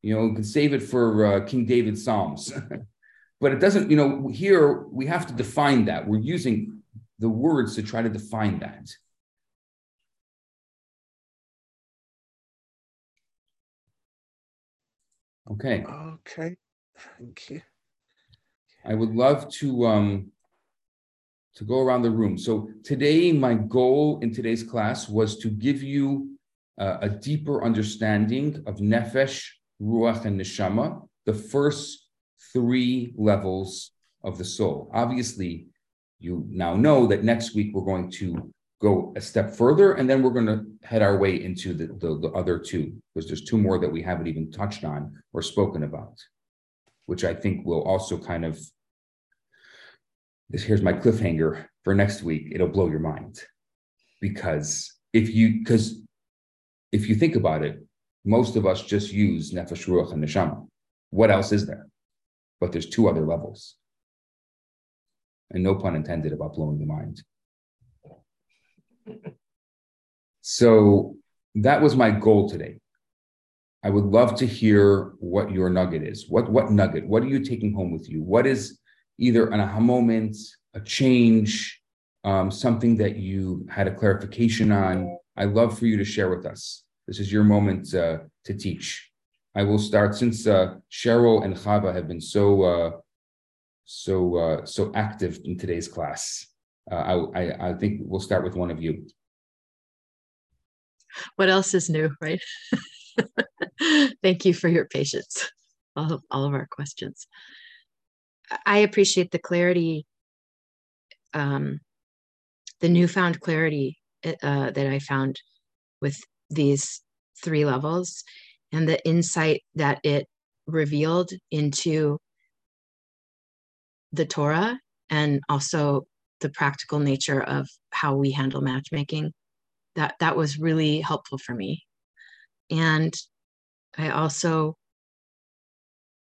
You know, you can save it for uh, King David's Psalms. but it doesn't, you know, here we have to define that. We're using the words to try to define that. Okay. Okay. Thank you. I would love to um to go around the room. So today, my goal in today's class was to give you uh, a deeper understanding of nefesh, ruach, and neshama, the first three levels of the soul. Obviously, you now know that next week we're going to go a step further, and then we're going to head our way into the, the, the, other two, because there's two more that we haven't even touched on or spoken about, which I think will also kind of. This here's my cliffhanger for next week. It'll blow your mind, because if you because if you think about it, most of us just use nefesh, ruach, and neshama. What else is there? but there's two other levels. And no pun intended about blowing the mind. So that was my goal today. I would love to hear what your nugget is. What what nugget? What are you taking home with you? What is either an aha moment, a change, um, something that you had a clarification on? I love for you to share with us. This is your moment uh, to teach. I will start since uh, Cheryl and Chava have been so uh, so uh, so active in today's class. Uh, I, I, I think we'll start with one of you. What else is new, right? Thank you for your patience. All of, all of our questions. I appreciate the clarity, um, the newfound clarity uh, that I found with these three levels and the insight that it revealed into the Torah and also the practical nature of how we handle matchmaking. That that was really helpful for me. And I also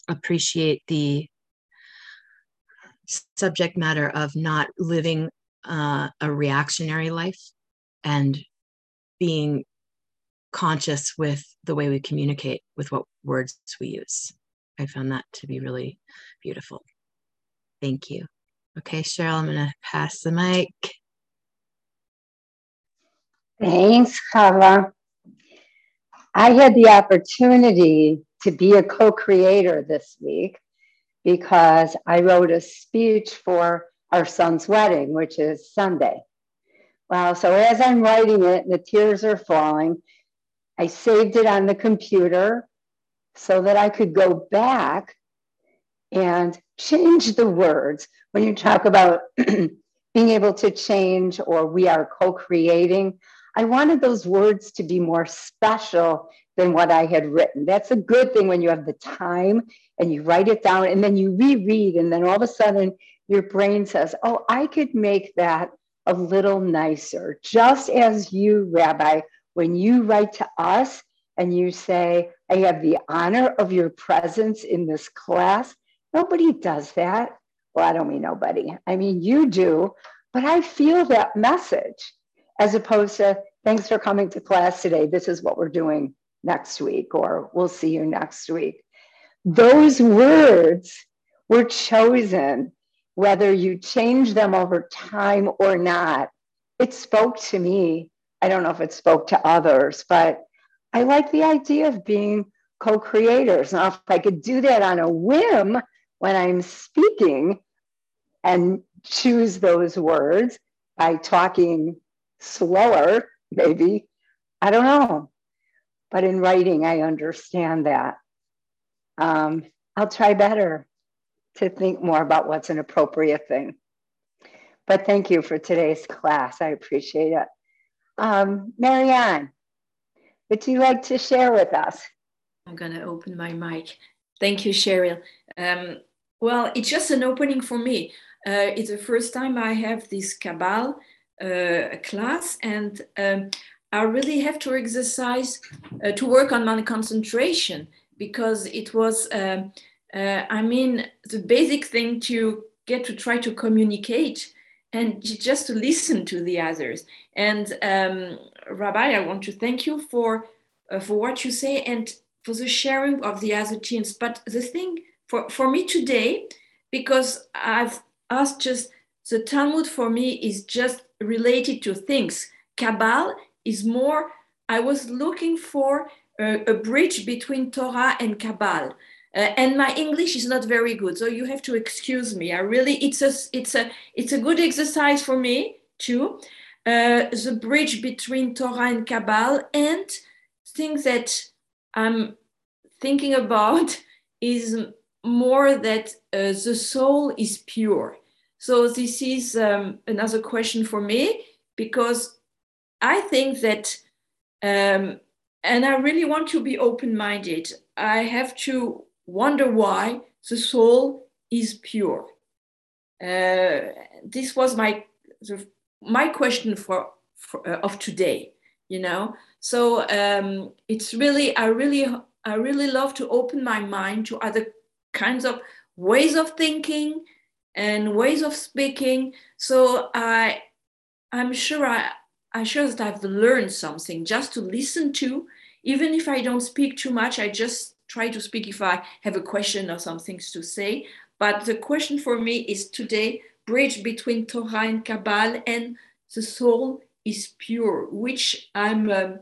appreciate the subject matter of not living uh, a reactionary life and being conscious with the way we communicate with what words we use. I found that to be really beautiful. Thank you. Okay, Cheryl, I'm going to pass the mic. Thanks, Chava. I had the opportunity to be a co creator this week because I wrote a speech for our son's wedding, which is Sunday. Well, so as I'm writing it, the tears are falling I saved it on the computer so that I could go back and change the words. When you talk about being able to change or we are co creating, I wanted those words to be more special than what I had written. That's a good thing when you have the time and you write it down and then you reread, and then all of a sudden your brain says, Oh, I could make that a little nicer, just as you, Rabbi, when you write to us and you say, I have the honor of your presence in this class, nobody does that. Well, I don't mean nobody. I mean, you do, but I feel that message as opposed to, thanks for coming to class today. This is what we're doing next week, or we'll see you next week. Those words were chosen, whether you change them over time or not. It spoke to me I don't know if it spoke to others, but I like the idea of being co creators. Now, if I could do that on a whim when I'm speaking and choose those words by talking slower, maybe, I don't know. But in writing, I understand that. Um, I'll try better to think more about what's an appropriate thing. But thank you for today's class. I appreciate it. Um, Marianne, would you like to share with us? I'm going to open my mic. Thank you, Cheryl. Um, well, it's just an opening for me. Uh, it's the first time I have this Cabal uh, class, and um, I really have to exercise uh, to work on my concentration because it was, um, uh, I mean, the basic thing to get to try to communicate and just to listen to the others. And um, Rabbi, I want to thank you for uh, for what you say and for the sharing of the other teams. But the thing for, for me today, because I've asked just the Talmud for me is just related to things. Kabbalah is more, I was looking for a, a bridge between Torah and Kabbalah. Uh, and my English is not very good, so you have to excuse me. I really, it's a, it's a, it's a good exercise for me too. Uh, the bridge between Torah and Kabbalah, and things that I'm thinking about is more that uh, the soul is pure. So this is um, another question for me because I think that, um, and I really want to be open-minded. I have to wonder why the soul is pure. Uh, this was my my question for, for uh, of today. You know, so um, it's really I really I really love to open my mind to other kinds of ways of thinking and ways of speaking. So I, I'm sure I, I'm sure that I've learned something just to listen to, even if I don't speak too much. I just try to speak if I have a question or some things to say. But the question for me is today bridge between Torah and Kabbalah, and the soul is pure, which I'm um,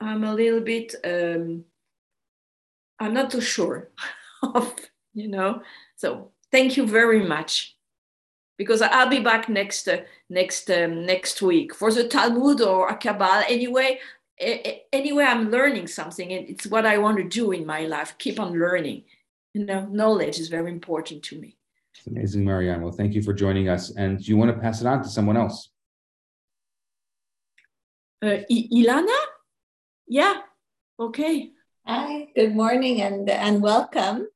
I'm a little bit, um, I'm not too sure of, you know. So thank you very much, because I'll be back next uh, next um, next week for the Talmud or a Kabbalah. Anyway, anyway, I'm learning something, and it's what I want to do in my life. Keep on learning. You know, knowledge is very important to me. It's amazing, Marianne. Well, thank you for joining us. And do you want to pass it on to someone else? Uh, Ilana? Yeah. Okay. Hi, good morning and, and welcome.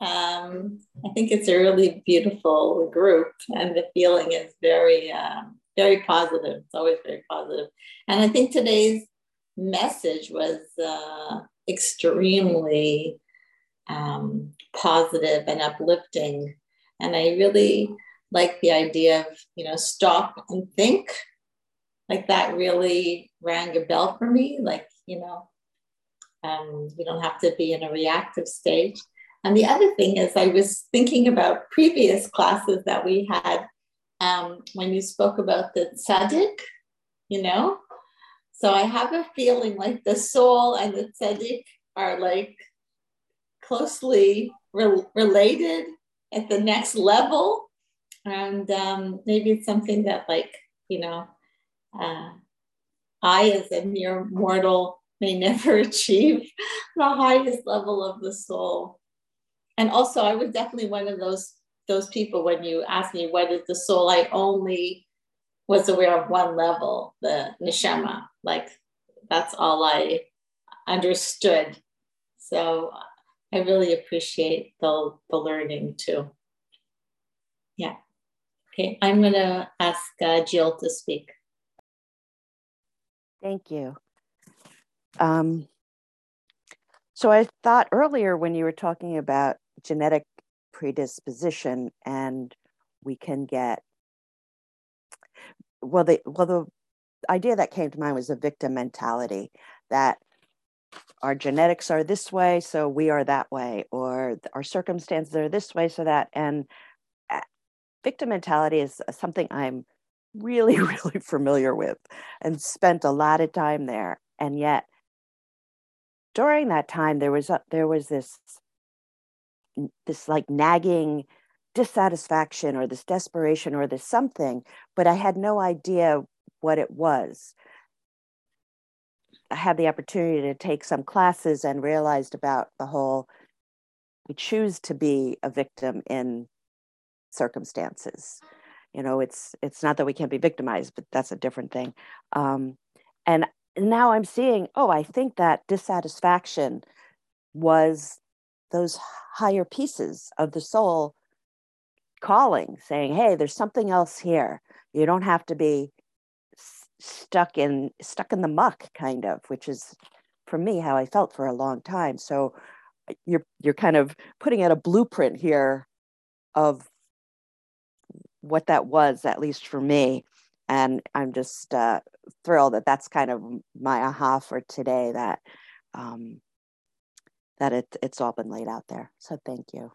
Um, I think it's a really beautiful group and the feeling is very, um, very positive. It's always very positive. And I think today's message was uh, extremely um, positive and uplifting. And I really like the idea of, you know, stop and think like that really rang a bell for me. Like, you know, um, you don't have to be in a reactive stage. And the other thing is, I was thinking about previous classes that we had um, when you spoke about the tzaddik, you know. So I have a feeling like the soul and the tzaddik are like closely re- related at the next level. And um, maybe it's something that, like, you know, uh, I, as a mere mortal, may never achieve the highest level of the soul. And also, I was definitely one of those those people when you asked me what is the soul, I only was aware of one level, the neshama. Like that's all I understood. So I really appreciate the, the learning too. Yeah. Okay, I'm going to ask uh, Jill to speak. Thank you. Um, so I thought earlier when you were talking about genetic predisposition and we can get well the well the idea that came to mind was a victim mentality that our genetics are this way so we are that way or our circumstances are this way so that and uh, victim mentality is something i'm really, really familiar with and spent a lot of time there. And yet, during that time, there was a, there was this this like nagging dissatisfaction or this desperation or this something, but I had no idea what it was. I had the opportunity to take some classes and realized about the whole we choose to be a victim in circumstances you know it's it's not that we can't be victimized but that's a different thing um, and now I'm seeing, oh, I think that dissatisfaction was those higher pieces of the soul calling, saying, hey, there's something else here. You don't have to be stuck in stuck in the muck kind of which is for me how i felt for a long time so uh, you're you're kind of putting out a blueprint here of what that was at least for me and i'm just uh, thrilled that that's kind of my aha for today that um, that it, it's all been laid out there. So thank you.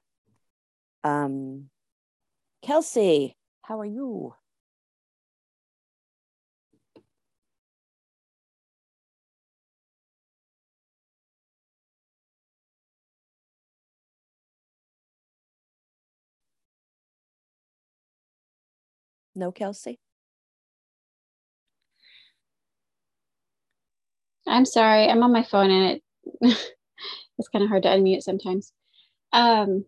Um, kelsey how are you? No, Kelsey? I'm sorry. I'm on my phone and it it's kind of hard to unmute sometimes. Um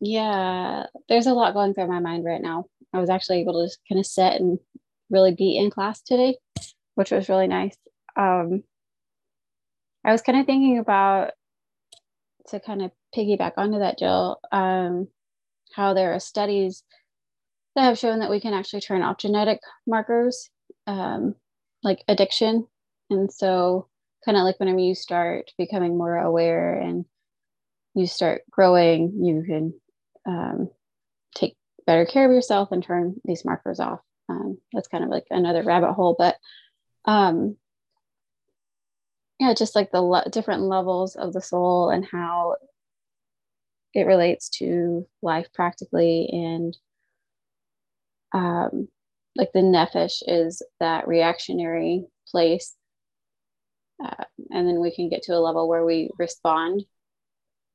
yeah, there's a lot going through my mind right now. I was actually able to just kind of sit and really be in class today, which was really nice. Um I was kind of thinking about to kind of piggyback onto that, Jill, um, how there are studies that have shown that we can actually turn off genetic markers um, like addiction. And so, kind of like whenever you start becoming more aware and you start growing, you can um, take better care of yourself and turn these markers off. Um, that's kind of like another rabbit hole, but um, yeah, just like the different levels of the soul and how it relates to life practically and um, like the nephesh is that reactionary place uh, and then we can get to a level where we respond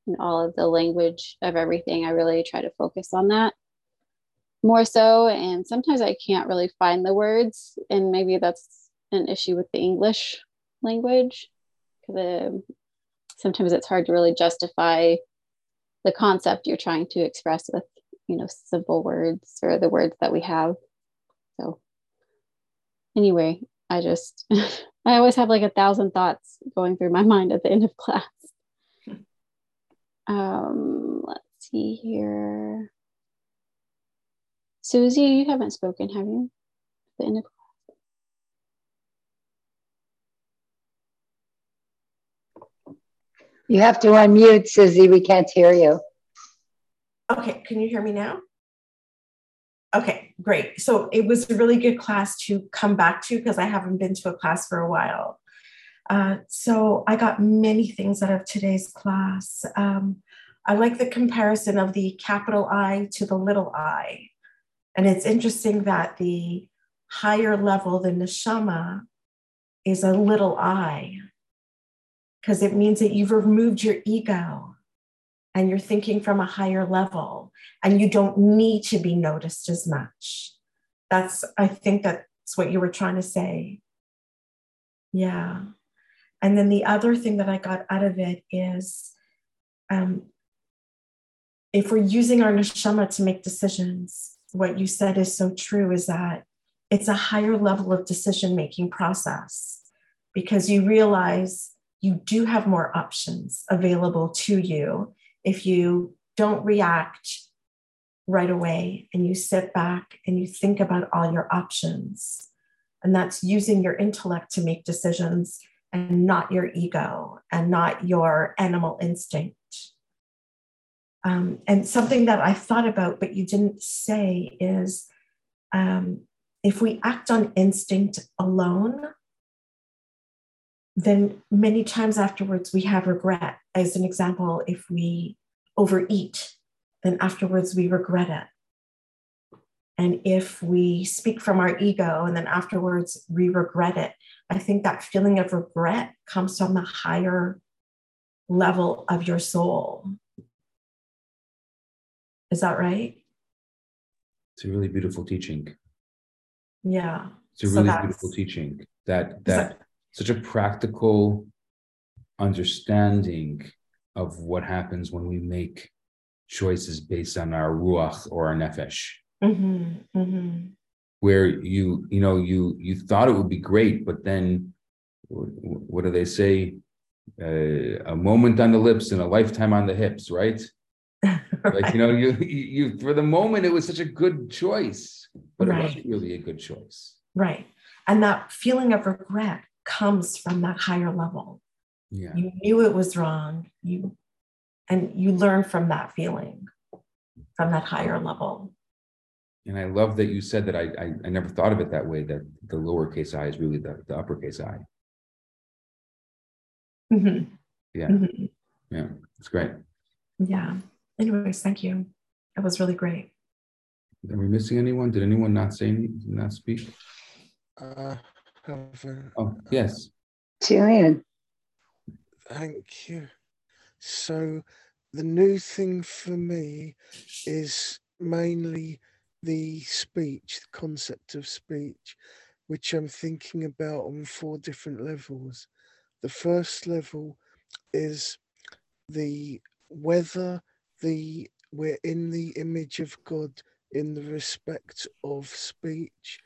in all of the language of everything. I really try to focus on that more so and sometimes i can't really find the words and maybe that's an issue with the english language because um, sometimes it's hard to really justify the concept you're trying to express with you know simple words or the words that we have. So anyway i just i always have like a thousand thoughts going through my mind at the end of class um let's see here susie you haven't spoken have you at the end of class You have to unmute, Susie. We can't hear you. Okay, can you hear me now? Okay, great. So it was a really good class to come back to because I haven't been to a class for a while. Uh, so I got many things out of today's class. Um, I like the comparison of the capital I to the little i. And it's interesting that the higher level, the neshama, is a little i, because it means that you've removed your ego and you're thinking from a higher level and you don't need to be noticed as much. That's, I think that's what you were trying to say. Yeah. And then the other thing that I got out of it is um, if we're using our neshama to make decisions, what you said is so true is that it's a higher level of decision making process because you realize you do have more options available to you if you don't react right away and you sit back and you think about all your options. And that's using your intellect to make decisions and not your ego and not your animal instinct. Um, and something that I thought about, but you didn't say, is um, if we act on instinct alone, then many times afterwards we have regret. As an example, if we overeat, then afterwards we regret it. And if we speak from our ego and then afterwards we regret it, I think that feeling of regret comes from the higher level of your soul. Is that right? It's a really beautiful teaching. Yeah. It's a really so beautiful teaching that that such a practical understanding of what happens when we make choices based on our ruach or our nefesh. Mm-hmm, mm-hmm. Where you, you know, you you thought it would be great, but then what do they say? Uh, a moment on the lips and a lifetime on the hips, right? right. Like you know, you you for the moment it was such a good choice, but right. it wasn't really a good choice. Right, and that feeling of regret comes from that higher level. Yeah, you knew it was wrong. You and you learn from that feeling, from that higher level. And I love that you said that I, I, I never thought of it that way, that the lowercase i is really the, the uppercase i. Mm-hmm. Yeah. Mm-hmm. Yeah. It's great. Yeah. Anyways, thank you. That was really great. Are we missing anyone? Did anyone not say any, not speak? Uh, oh, yes. Julian. Thank you. So the new thing for me is mainly the speech, the concept of speech, which I'm thinking about on four different levels. The first level is the whether the we're in the image of God in the respect of speech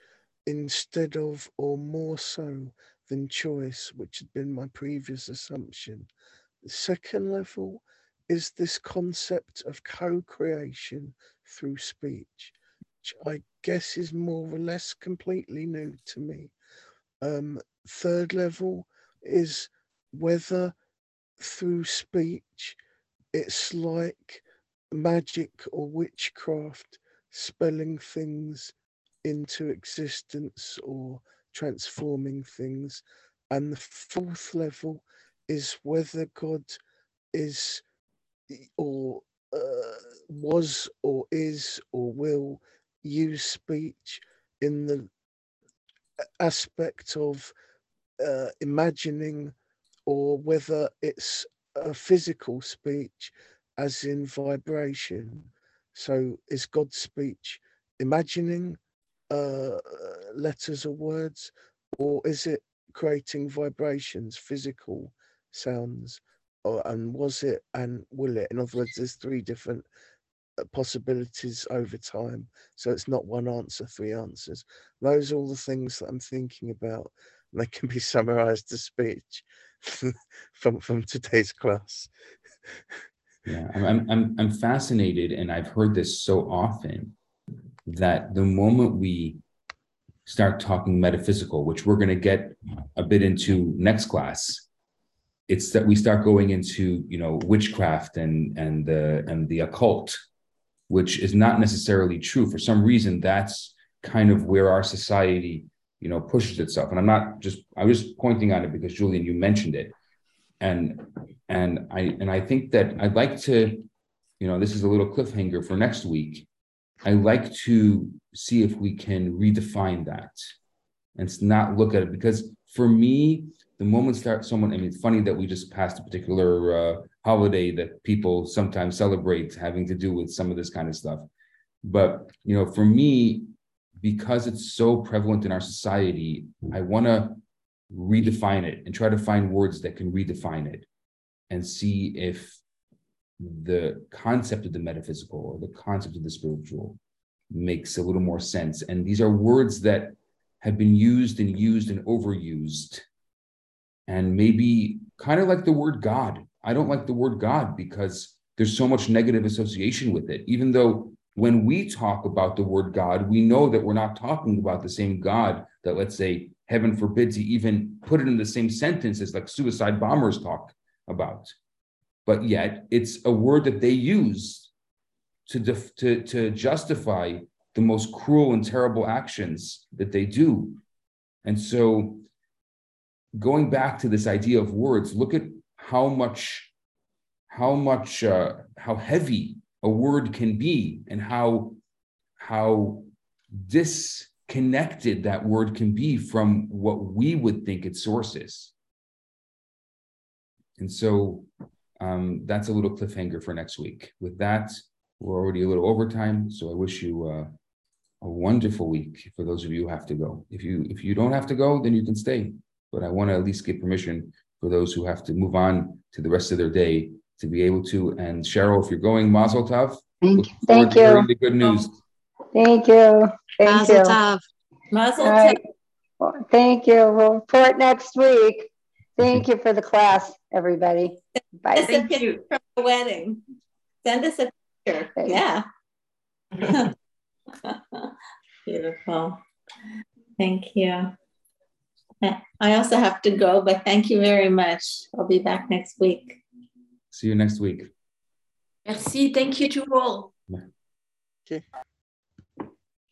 instead of or more so than choice, which had been my previous assumption. The second level is this concept of co-creation through speech which I guess is more or less completely new to me. Um, third level is whether through speech it's like magic or witchcraft spelling things into existence or transforming things. And the fourth level is whether God is or uh, was or is or will use speech in the aspect of uh, imagining or whether it's a physical speech as in vibration so is god's speech imagining uh, letters or words or is it creating vibrations physical sounds or, and was it and will it in other words there's three different uh, possibilities over time. So it's not one answer, three answers. Those are all the things that I'm thinking about. And they can be summarized as speech from from today's class. yeah, I'm, I'm I'm fascinated, and I've heard this so often that the moment we start talking metaphysical, which we're going to get a bit into next class, it's that we start going into you know witchcraft and and the and the occult which is not necessarily true. For some reason, that's kind of where our society, you know, pushes itself. And I'm not just I'm just pointing on it because Julian, you mentioned it. And and I and I think that I'd like to, you know, this is a little cliffhanger for next week. I like to see if we can redefine that and not look at it because for me, the moment start someone, I mean, it's funny that we just passed a particular uh, holiday that people sometimes celebrate having to do with some of this kind of stuff. But, you know, for me, because it's so prevalent in our society, I want to redefine it and try to find words that can redefine it and see if the concept of the metaphysical or the concept of the spiritual makes a little more sense. And these are words that have been used and used and overused and maybe kind of like the word God. I don't like the word God because there's so much negative association with it. Even though when we talk about the word God, we know that we're not talking about the same God that, let's say, heaven forbid to even put it in the same sentence as like suicide bombers talk about. But yet it's a word that they use to, def- to, to justify the most cruel and terrible actions that they do. And so going back to this idea of words, look at how much, how much, uh, how heavy a word can be, and how how disconnected that word can be from what we would think its source is. And so um, that's a little cliffhanger for next week. With that, we're already a little overtime, so I wish you uh, a wonderful week for those of you who have to go. If you if you don't have to go, then you can stay but I want to at least get permission for those who have to move on to the rest of their day to be able to. And Cheryl, if you're going, Mazel Tov. Thank you. Thank you. The good news. Thank you. Thank Mazel you. Tov. Mazel All right. Thank you. We'll report next week. Thank you for the class, everybody. Bye. Send us a Thank picture you. from the wedding. Send us a picture. Okay. Yeah. Beautiful. Thank you. I also have to go, but thank you very much. I'll be back next week. See you next week. Merci. Thank you to all. Okay.